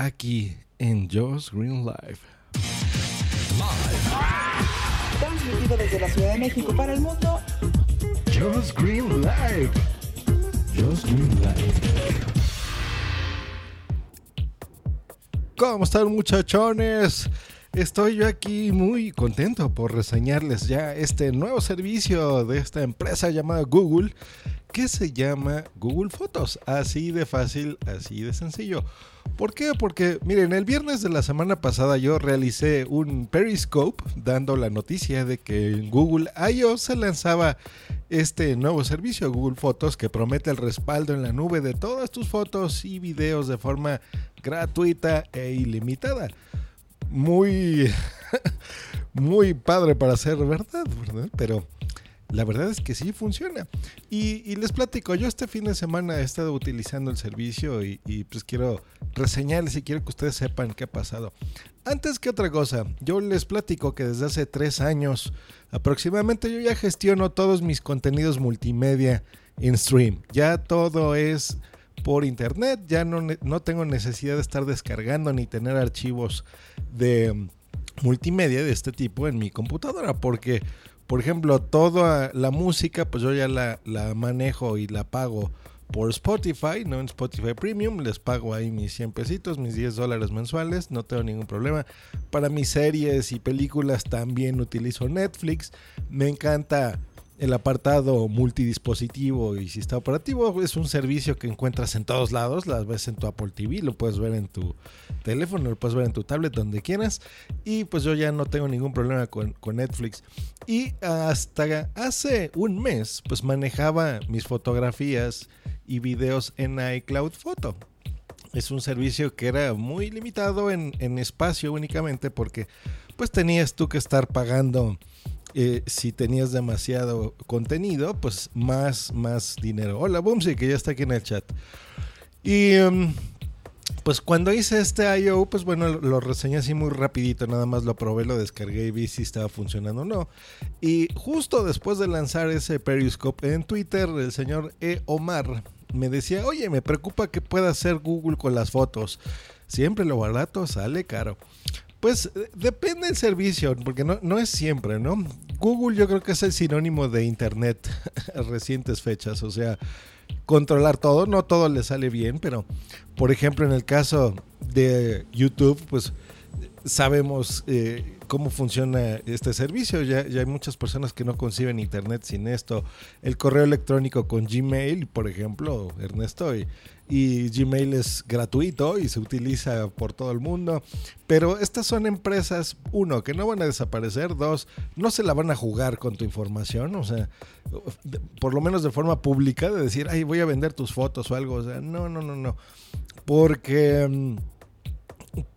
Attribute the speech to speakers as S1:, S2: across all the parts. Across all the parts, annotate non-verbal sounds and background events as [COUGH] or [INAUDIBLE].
S1: Aquí en Joe's Green Live.
S2: Transmitido desde la Ciudad de México para el mundo.
S1: Joe's Green Live. Joe's Green Live. ¿Cómo están muchachones? Estoy yo aquí muy contento por reseñarles ya este nuevo servicio de esta empresa llamada Google que se llama Google Fotos. Así de fácil, así de sencillo. ¿Por qué? Porque miren, el viernes de la semana pasada yo realicé un Periscope dando la noticia de que en Google I.O. se lanzaba este nuevo servicio Google Fotos que promete el respaldo en la nube de todas tus fotos y videos de forma gratuita e ilimitada muy, [LAUGHS] muy padre para ser verdad, ¿verdad? Pero la verdad es que sí funciona. Y, les platico, yo este fin de semana he estado utilizando el servicio y, y, pues quiero reseñarles y quiero que ustedes sepan qué ha pasado. Antes que otra cosa, yo les platico que desde hace tres años aproximadamente yo ya gestiono todos mis contenidos multimedia en stream. Ya todo es por internet, ya no, no, tengo necesidad de estar descargando ni tener archivos de multimedia de este tipo en mi computadora, porque, por ejemplo, toda la música, pues yo ya la, la manejo y la pago por Spotify, no en Spotify Premium, les pago ahí mis 100 pesitos, mis 10 dólares mensuales, no tengo ningún problema. Para mis series y películas también utilizo Netflix, me encanta el apartado multidispositivo y sistema operativo es un servicio que encuentras en todos lados, las ves en tu Apple TV, lo puedes ver en tu teléfono, lo puedes ver en tu tablet, donde quieras. Y pues yo ya no tengo ningún problema con, con Netflix. Y hasta hace un mes, pues manejaba mis fotografías y videos en iCloud Photo. Es un servicio que era muy limitado en, en espacio únicamente porque pues tenías tú que estar pagando eh, si tenías demasiado contenido, pues más, más dinero. Hola, Boomsy, que ya está aquí en el chat. Y um, pues cuando hice este I.O., pues bueno, lo, lo, reseñé así muy rapidito, nada más lo probé, lo descargué y vi si estaba funcionando o no. Y justo después de lanzar ese Periscope en Twitter, el señor E. Omar me decía, oye, me preocupa que pueda hacer Google con las fotos. Siempre lo barato sale caro. Pues depende del servicio, porque no, no, es siempre, ¿no? Google yo creo que es el sinónimo de Internet [LAUGHS] a recientes fechas, o sea, controlar todo, no todo le sale bien, pero por ejemplo en el caso de YouTube, pues sabemos eh, cómo funciona este servicio. Ya, ya, hay muchas personas que no conciben Internet sin esto. El correo electrónico con Gmail, por ejemplo, Ernesto, y, Gmail es gratuito y se utiliza por todo el mundo. Pero estas son empresas, uno, que no van a desaparecer, dos, no se la van a jugar con tu información, o sea, por lo menos de forma pública, de decir, ay, voy a vender tus fotos o algo. O sea, no, no, no, no. Porque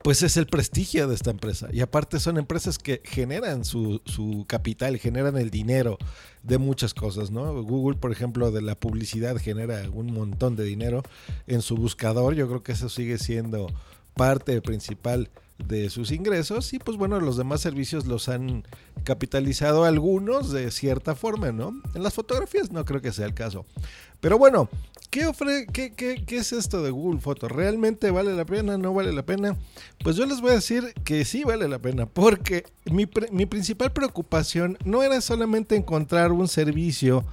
S1: pues es el prestigio de esta empresa. Y aparte son empresas que generan su, su, capital, generan el dinero de muchas cosas, ¿no? Google, por ejemplo, de la publicidad genera un montón de dinero en su buscador. Yo creo que eso sigue siendo parte principal de sus ingresos y pues bueno, los demás servicios los han capitalizado algunos de cierta forma, ¿no? En las fotografías no creo que sea el caso. Pero bueno, ¿qué, ofre qué, qué, qué es esto de Google Fotos? ¿Realmente vale la pena? ¿No vale la pena? Pues yo les voy a decir que sí vale la pena, porque mi, mi principal preocupación no era solamente encontrar un servicio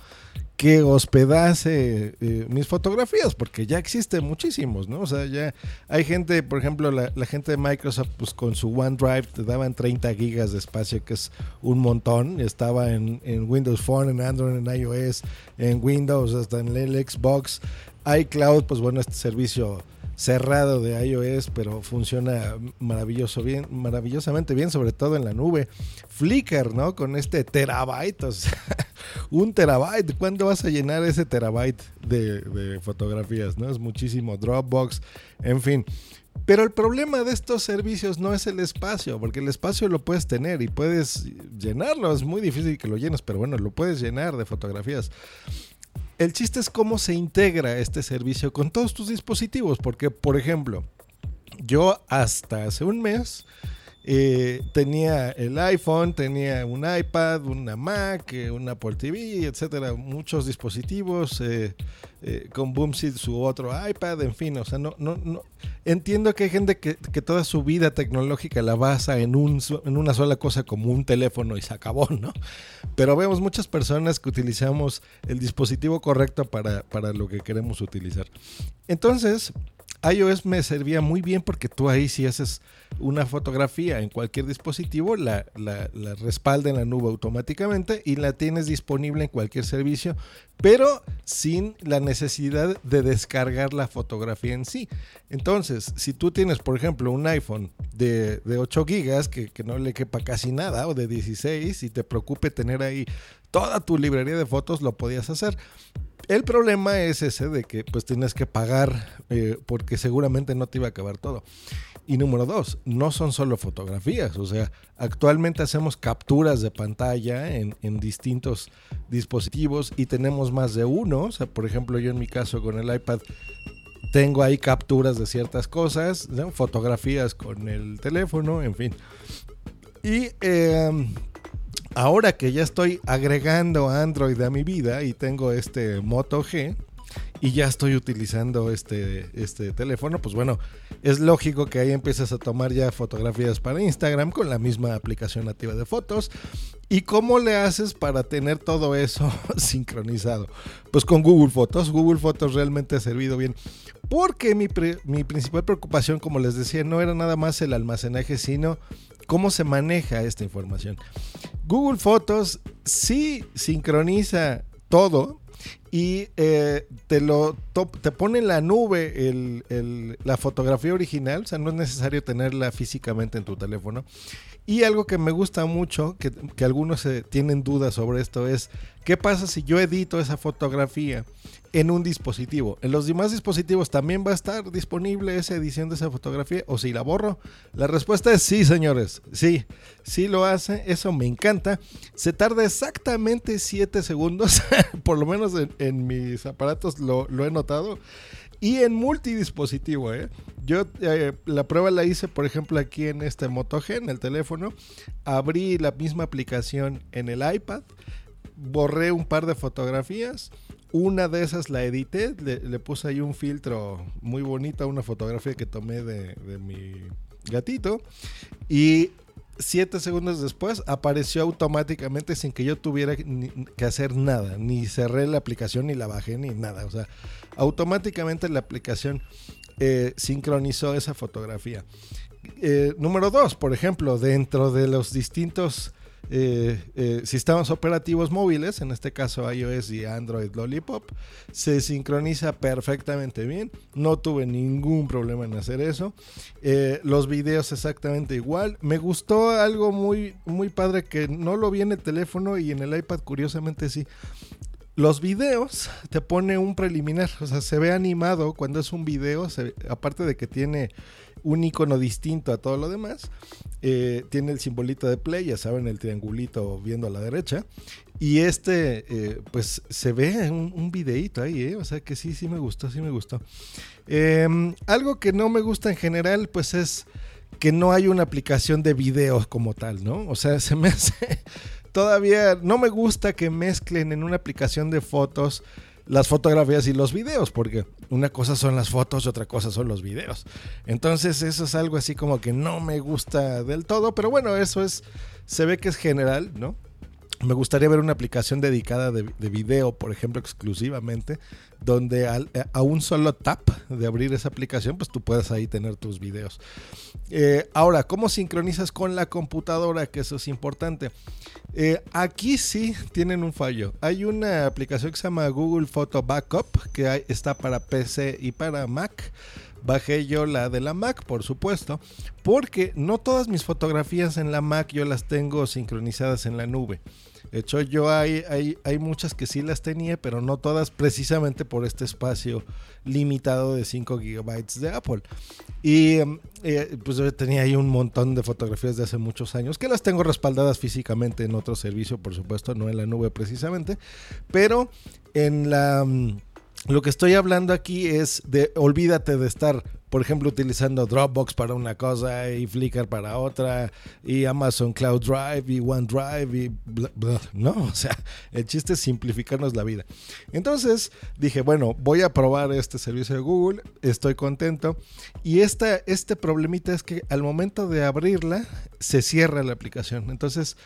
S1: que hospedase eh, mis fotografías, porque ya existen muchísimos, ¿no? O sea, ya hay gente, por ejemplo, la, la, gente de Microsoft, pues con su OneDrive te daban 30 gigas de espacio, que es un montón. Estaba en, en Windows Phone, en Android, en iOS, en Windows, hasta en el Xbox. iCloud, pues bueno, este servicio cerrado de iOS, pero funciona maravilloso bien, maravillosamente bien, sobre todo en la nube. Flickr, ¿no? Con este terabyte, o sea, [LAUGHS] un terabyte. ¿Cuándo vas a llenar ese terabyte de, de, fotografías? ¿No? Es muchísimo. Dropbox, en fin. Pero el problema de estos servicios no es el espacio, porque el espacio lo puedes tener y puedes llenarlo. Es muy difícil que lo llenes, pero bueno, lo puedes llenar de fotografías. El chiste es cómo se integra este servicio con todos tus dispositivos, porque por ejemplo, yo hasta hace un mes eh, tenía el iPhone, tenía un iPad, una Mac, eh, un Apple TV, etcétera, muchos dispositivos, eh, con Boomseed su otro iPad, en fin, o sea, no, no, no. Entiendo que hay gente que, que toda su vida tecnológica la basa en, un, en una sola cosa como un teléfono y se acabó, ¿no? Pero vemos muchas personas que utilizamos el dispositivo correcto para, para lo que queremos utilizar. Entonces, iOS me servía muy bien porque tú ahí si haces una fotografía en cualquier dispositivo, la, respalda en la nube automáticamente y la tienes disponible en cualquier servicio, pero sin la necesidad de descargar la fotografía en sí. Entonces, si tú tienes, por ejemplo, un iPhone de, de 8 gigas que, que no le quepa casi nada, o de 16, y te preocupe tener ahí toda tu librería de fotos, lo podías hacer. El problema es ese de que pues tienes que pagar eh, porque seguramente no te iba a acabar todo. Y número dos, no son solo fotografías, o sea, actualmente hacemos capturas de pantalla en, en distintos dispositivos y tenemos más de uno. O sea, por ejemplo, yo en mi caso con el iPad tengo ahí capturas de ciertas cosas, fotografías con el teléfono, en fin. Y eh, ahora que ya estoy agregando Android a mi vida y tengo este Moto G y ya estoy utilizando este, este teléfono, pues bueno, es lógico que ahí empieces a tomar ya fotografías para Instagram con la misma aplicación nativa de fotos. ¿Y cómo le haces para tener todo eso [LAUGHS] sincronizado? Pues con Google Fotos. Google Fotos realmente ha servido bien. Porque mi, mi principal preocupación, como les decía, no era nada más el almacenaje, sino cómo se maneja esta información. Google Fotos sí sincroniza todo y eh, te lo te pone en la nube el- la fotografía original, o sea, no es necesario tenerla físicamente en tu teléfono. Y algo que me gusta mucho, que, algunos eh, tienen dudas sobre esto, es qué pasa si yo edito esa fotografía en un dispositivo. En los demás dispositivos también va a estar disponible esa edición de esa fotografía o si la borro. La respuesta es sí, señores. Sí, sí lo hace. Eso me encanta. Se tarda exactamente 7 segundos. [LAUGHS] Por lo menos en, mis aparatos lo he notado. Y en multidispositivo, ¿eh? Yo eh, la prueba la hice, por ejemplo, aquí en este Moto G, en el teléfono. Abrí la misma aplicación en el iPad. Borré un par de fotografías. Una de esas la edité. Le, puse ahí un filtro muy bonito una fotografía que tomé de, de mi gatito. Y siete segundos después apareció automáticamente sin que yo tuviera que hacer nada. Ni cerré la aplicación, ni la bajé, ni nada. O sea, automáticamente la aplicación eh, sincronizó esa fotografía. Eh, número dos, por ejemplo, dentro de los distintos eh, eh, sistemas operativos móviles, en este caso iOS y Android Lollipop, se sincroniza perfectamente bien. No tuve ningún problema en hacer eso. Eh, los videos exactamente igual. Me gustó algo muy, muy padre que no lo vi en el teléfono y en el iPad, curiosamente sí. Los videos te pone un preliminar, o sea, se ve animado cuando es un video, aparte de que tiene un icono distinto a todo lo demás, eh, tiene el simbolito de play, ya saben, el triangulito viendo a la derecha, y este, eh, pues se ve un, videíto ahí, ¿eh? o sea que sí, sí me gustó, sí me gustó. Em, algo que no me gusta en general, pues es que no hay una aplicación de videos como tal, ¿no? O sea, se me hace todavía no me gusta que mezclen en una aplicación de fotos las fotografías y los videos, porque una cosa son las fotos y otra cosa son los videos. Entonces eso es algo así como que no me gusta del todo, pero bueno, eso es, se ve que es general, ¿no? Me gustaría ver una aplicación dedicada de, de video, por ejemplo, exclusivamente, donde al- a un solo tap de abrir esa aplicación, pues tú puedes ahí tener tus videos. Eh, ahora, ¿cómo sincronizas con la computadora? Que eso es importante. Eh, aquí sí tienen un fallo. Hay una aplicación que se llama Google Photo Backup, que está para PC y para Mac. Bajé yo la de la Mac, por supuesto, porque no todas mis fotografías en la Mac yo las tengo sincronizadas en la nube. De hecho, yo hay, hay, hay muchas que sí las tenía, pero no todas precisamente por este espacio limitado de 5 gigabytes de Apple. Y em, eh, pues yo tenía ahí un montón de fotografías de hace muchos años, que las tengo respaldadas físicamente en otro servicio, por supuesto, no en la nube precisamente, pero en la... Lo que estoy hablando aquí es de olvídate de estar, por ejemplo, utilizando Dropbox para una cosa y Flickr para otra y Amazon Cloud Drive y OneDrive y no, o sea, el chiste es simplificarnos la vida. Entonces dije, bueno, voy a probar este servicio de Google, estoy contento y esta, este problemita es que al momento de abrirla se cierra la aplicación. Entonces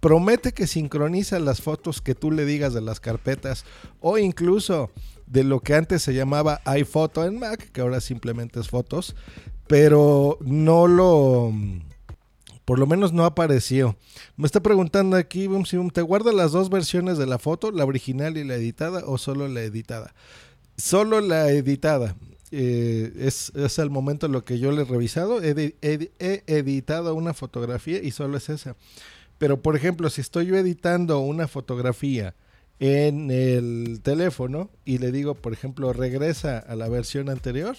S1: promete que sincroniza las fotos que tú le digas de las carpetas o incluso de lo que antes se llamaba iPhoto en Mac, que ahora simplemente es fotos, pero no lo... Por lo menos no apareció. Me está preguntando aquí, ¿te guarda las dos versiones de la foto, la original y la editada, o solo la editada? Solo la editada. Eh, es, es al momento lo que yo le he revisado. He, he- he editado una fotografía y solo es esa. Pero, por ejemplo, si estoy yo editando una fotografía en el teléfono y le digo, por ejemplo, regresa a la versión anterior,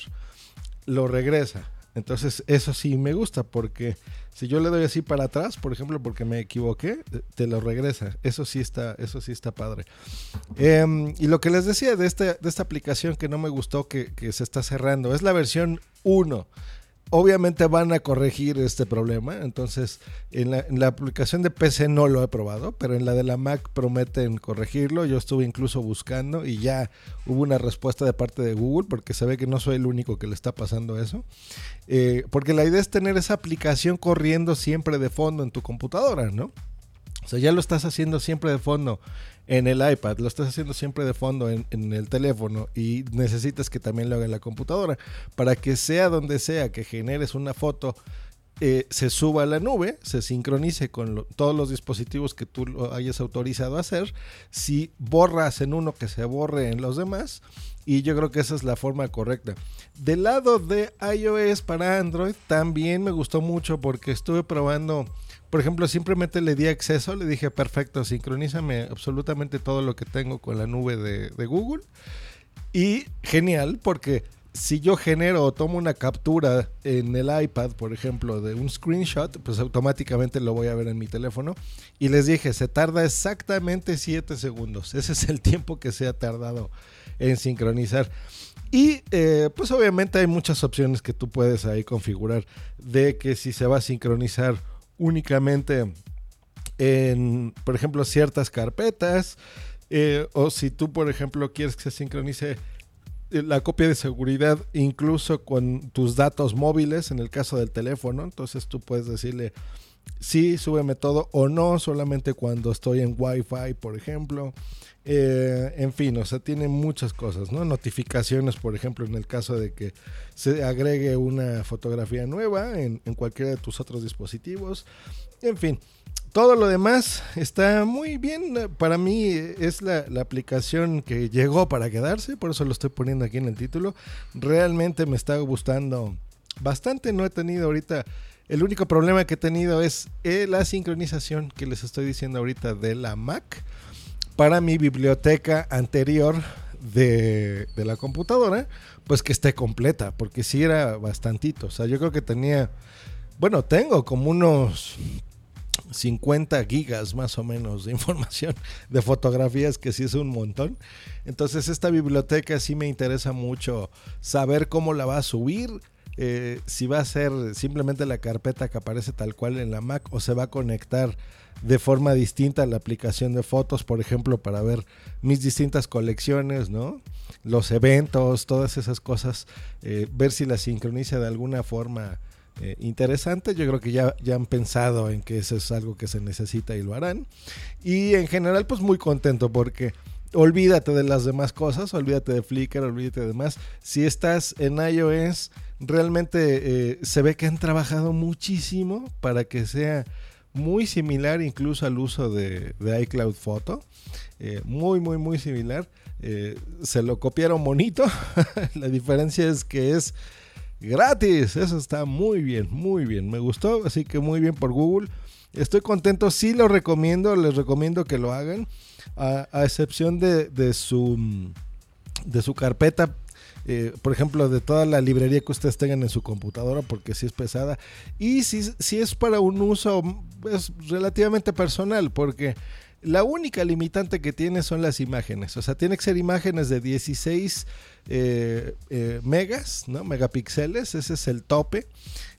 S1: lo regresa. Entonces, eso sí me gusta porque si yo le doy así para atrás, por ejemplo, porque me equivoqué, eh, te lo regresa. Eso sí está, eso sí está padre. Em, y lo que les decía de esta, de esta aplicación que no me gustó que, que se está cerrando, es la versión 1 obviamente van a corregir este problema. Entonces, en la, aplicación de PC no lo he probado, pero en la de la Mac prometen corregirlo. Yo estuve incluso buscando y ya hubo una respuesta de parte de Google, porque se ve que no soy el único que le está pasando eso. Eh, porque la idea es tener esa aplicación corriendo siempre de fondo en tu computadora, ¿no? O sea, ya lo estás haciendo siempre de fondo en el iPad, lo estás haciendo siempre de fondo en, el teléfono y necesitas que también lo haga en la computadora para que sea donde sea que generes una foto, eh, se suba a la nube, se sincronice con todos los dispositivos que tú lo hayas autorizado a hacer. Si borras en uno, que se borre en los demás. Y yo creo que esa es la forma correcta. Del lado de iOS para Android también me gustó mucho porque estuve probando por ejemplo, simplemente le di acceso, le dije, perfecto, sincronízame absolutamente todo lo que tengo con la nube de, Google. Y genial, porque si yo genero o tomo una captura en el iPad, por ejemplo, de un screenshot, pues automáticamente lo voy a ver en mi teléfono. Y les dije, se tarda exactamente 7 segundos. Ese es el tiempo que se ha tardado en sincronizar. Y eh, pues obviamente hay muchas opciones que tú puedes ahí configurar de que si se va a sincronizar únicamente en, por ejemplo, ciertas carpetas, eh, o si tú, por ejemplo, quieres que se sincronice eh, la copia de seguridad incluso con tus datos móviles en el caso del teléfono, entonces tú puedes decirle sí, súbeme todo o no, solamente cuando estoy en Wi-Fi, por ejemplo. Eh, en fin, o sea, tiene muchas cosas, ¿no? Notificaciones, por ejemplo, en el caso de que se agregue una fotografía nueva en, en cualquiera de tus otros dispositivos. En fin, todo lo demás está muy bien. Para mí es la, la, aplicación que llegó para quedarse, por eso lo estoy poniendo aquí en el título. Realmente me está gustando bastante. No he tenido ahorita. El único problema que he tenido es la sincronización que les estoy diciendo ahorita de la Mac para mi biblioteca anterior de, de la computadora, pues que esté completa, porque sí era bastantito. O sea, yo creo que tenía, bueno, tengo como unos 50 gigas más o menos de [LAUGHS] información de fotografías, que sí es un montón. Entonces esta biblioteca sí me interesa mucho saber cómo la va a subir, eh, si va a ser simplemente la carpeta que aparece tal cual en la Mac o se va a conectar de forma distinta a la aplicación de fotos, por ejemplo, para ver mis distintas colecciones, ¿no? Los eventos, todas esas cosas, eh, ver si la sincroniza de alguna forma eh, interesante. Yo creo que ya, ya han pensado en que eso es algo que se necesita y lo harán. Y en general, pues muy contento porque olvídate de las demás cosas, olvídate de Flickr, olvídate de demás. Si estás en iOS, realmente eh, se ve que han trabajado muchísimo para que sea muy similar incluso al uso de, iCloud Photo. Eh, muy, muy, muy similar. Eh, se lo copiaron bonito. [LAUGHS] La diferencia es que es gratis. Eso está muy bien, muy bien. Me gustó, así que muy bien por Google. Estoy contento, sí lo recomiendo, les recomiendo que lo hagan, a, excepción de, de su de su carpeta eh, por ejemplo, de toda la librería que ustedes tengan en su computadora, porque si es pesada. Y si, si es para un uso es relativamente personal, porque la única limitante que tiene son las imágenes. O sea, tiene que ser imágenes de 16 eh, eh, megas, ¿no? Megapíxeles, ese es el tope.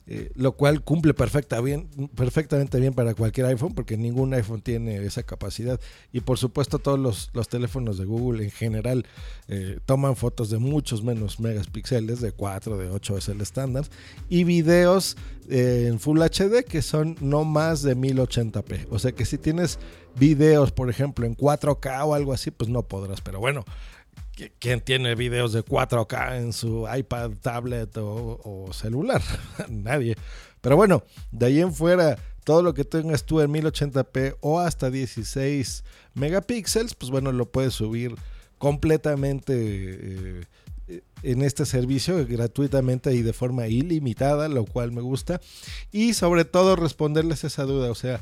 S1: Eh, lo cual cumple perfecta bien, perfectamente bien para cualquier iPhone, porque ningún iPhone tiene esa capacidad. Y por supuesto todos los, los teléfonos de Google en general eh, toman fotos de muchos menos megapíxeles, de 4, de 8 es el estándar, y videos eh, en Full HD que son no más de 1080p. O sea que si tienes videos, por ejemplo, en 4K o algo así, pues no podrás. Pero bueno, ¿Quién tiene videos de 4K en su iPad, tablet o, celular? [LAUGHS] Nadie. Pero bueno, de ahí en fuera, todo lo que tengas tú en 1080p o hasta 16 megapíxeles, pues bueno, lo puedes subir completamente eh, en este servicio gratuitamente y de forma ilimitada, lo cual me gusta. Y sobre todo responderles esa duda, o sea,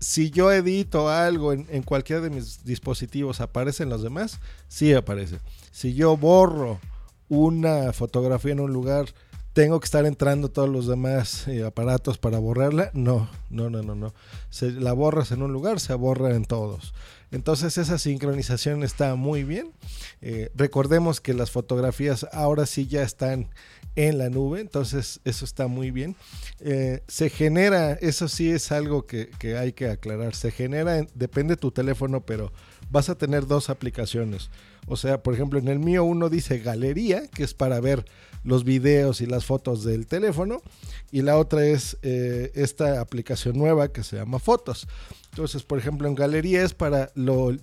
S1: si yo edito algo en, cualquiera de mis dispositivos, ¿aparecen los demás? Sí aparece. Si yo borro una fotografía en un lugar, ¿tengo que estar entrando todos los demás eh, aparatos para borrarla? No, no, no, no, no. Se, la borras en un lugar, se borra en todos. Entonces esa sincronización está muy bien. Eh, recordemos que las fotografías ahora sí ya están en la nube, entonces eso está muy bien. Eh, se genera, eso sí es algo que, hay que aclarar, se genera, depende de tu teléfono, pero vas a tener dos aplicaciones. O sea, por ejemplo, en el mío uno dice galería, que es para ver los videos y las fotos del teléfono, y la otra es eh, esta aplicación nueva que se llama fotos. Entonces, por ejemplo, en galería es para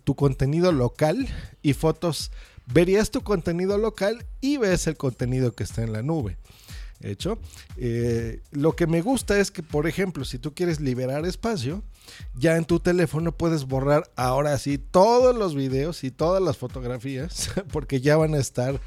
S1: tu contenido local y fotos verías tu contenido local y ves el contenido que está en la nube. Hecho, eh, lo que me gusta es que, por ejemplo, si tú quieres liberar espacio, ya en tu teléfono puedes borrar ahora sí todos los videos y todas las fotografías, [LAUGHS] porque ya van a estar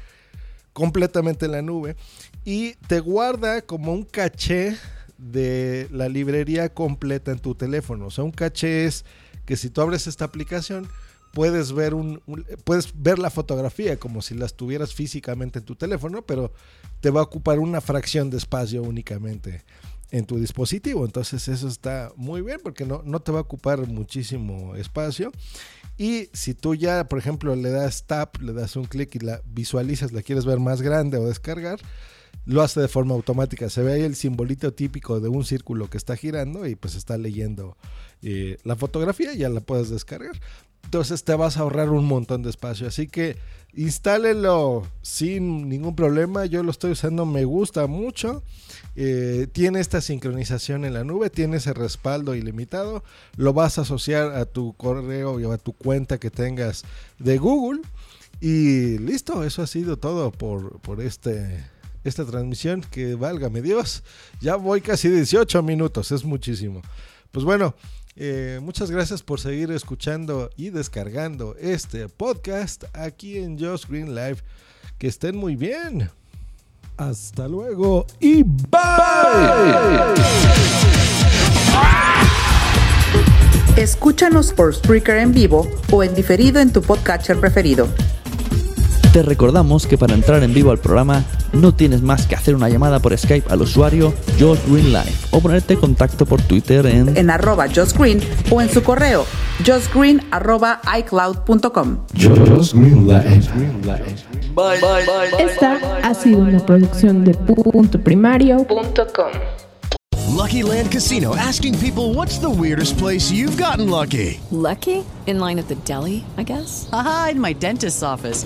S1: completamente en la nube y te guarda como un caché de la librería completa en tu teléfono. O sea, un caché es que si tú abres esta aplicación, puedes ver un, puedes ver la fotografía como si las tuvieras físicamente en tu teléfono, pero te va a ocupar una fracción de espacio únicamente en tu dispositivo. Entonces eso está muy bien porque no, no te va a ocupar muchísimo espacio. Y si tú ya, por ejemplo, le das tap, le das un clic y la visualizas, la quieres ver más grande o descargar, lo hace de forma automática. Se ve ahí el simbolito típico de un círculo que está girando y pues está leyendo eh, la fotografía ya la puedes descargar. Entonces te vas a ahorrar un montón de espacio. Así que instálelo sin ningún problema. Yo lo estoy usando, me gusta mucho. Eh, tiene esta sincronización en la nube, tiene ese respaldo ilimitado. Lo vas a asociar a tu correo y a tu cuenta que tengas de Google. Y listo, eso ha sido todo por, por este, esta transmisión. Que válgame Dios, ya voy casi 18 minutos, es muchísimo. Pues bueno, eh, muchas gracias por seguir escuchando y descargando este podcast aquí en Just Green Live. Que estén muy bien. Hasta luego y bye.
S2: Escúchanos por Spreaker en vivo o en diferido en tu podcatcher preferido.
S3: Te recordamos que para entrar en vivo al programa no tienes más que hacer una llamada por Skype al usuario Josh Green Live o ponerte en contacto por Twitter en,
S2: en arroba Josh Green o en su correo josgreen arroba iCloud.com.
S4: Esta ha sido una producción de punto primario.com.
S5: Lucky Land Casino asking people what's the weirdest place you've gotten lucky.
S6: Lucky? In line at the deli, I guess?
S7: Aha, in my dentist's office.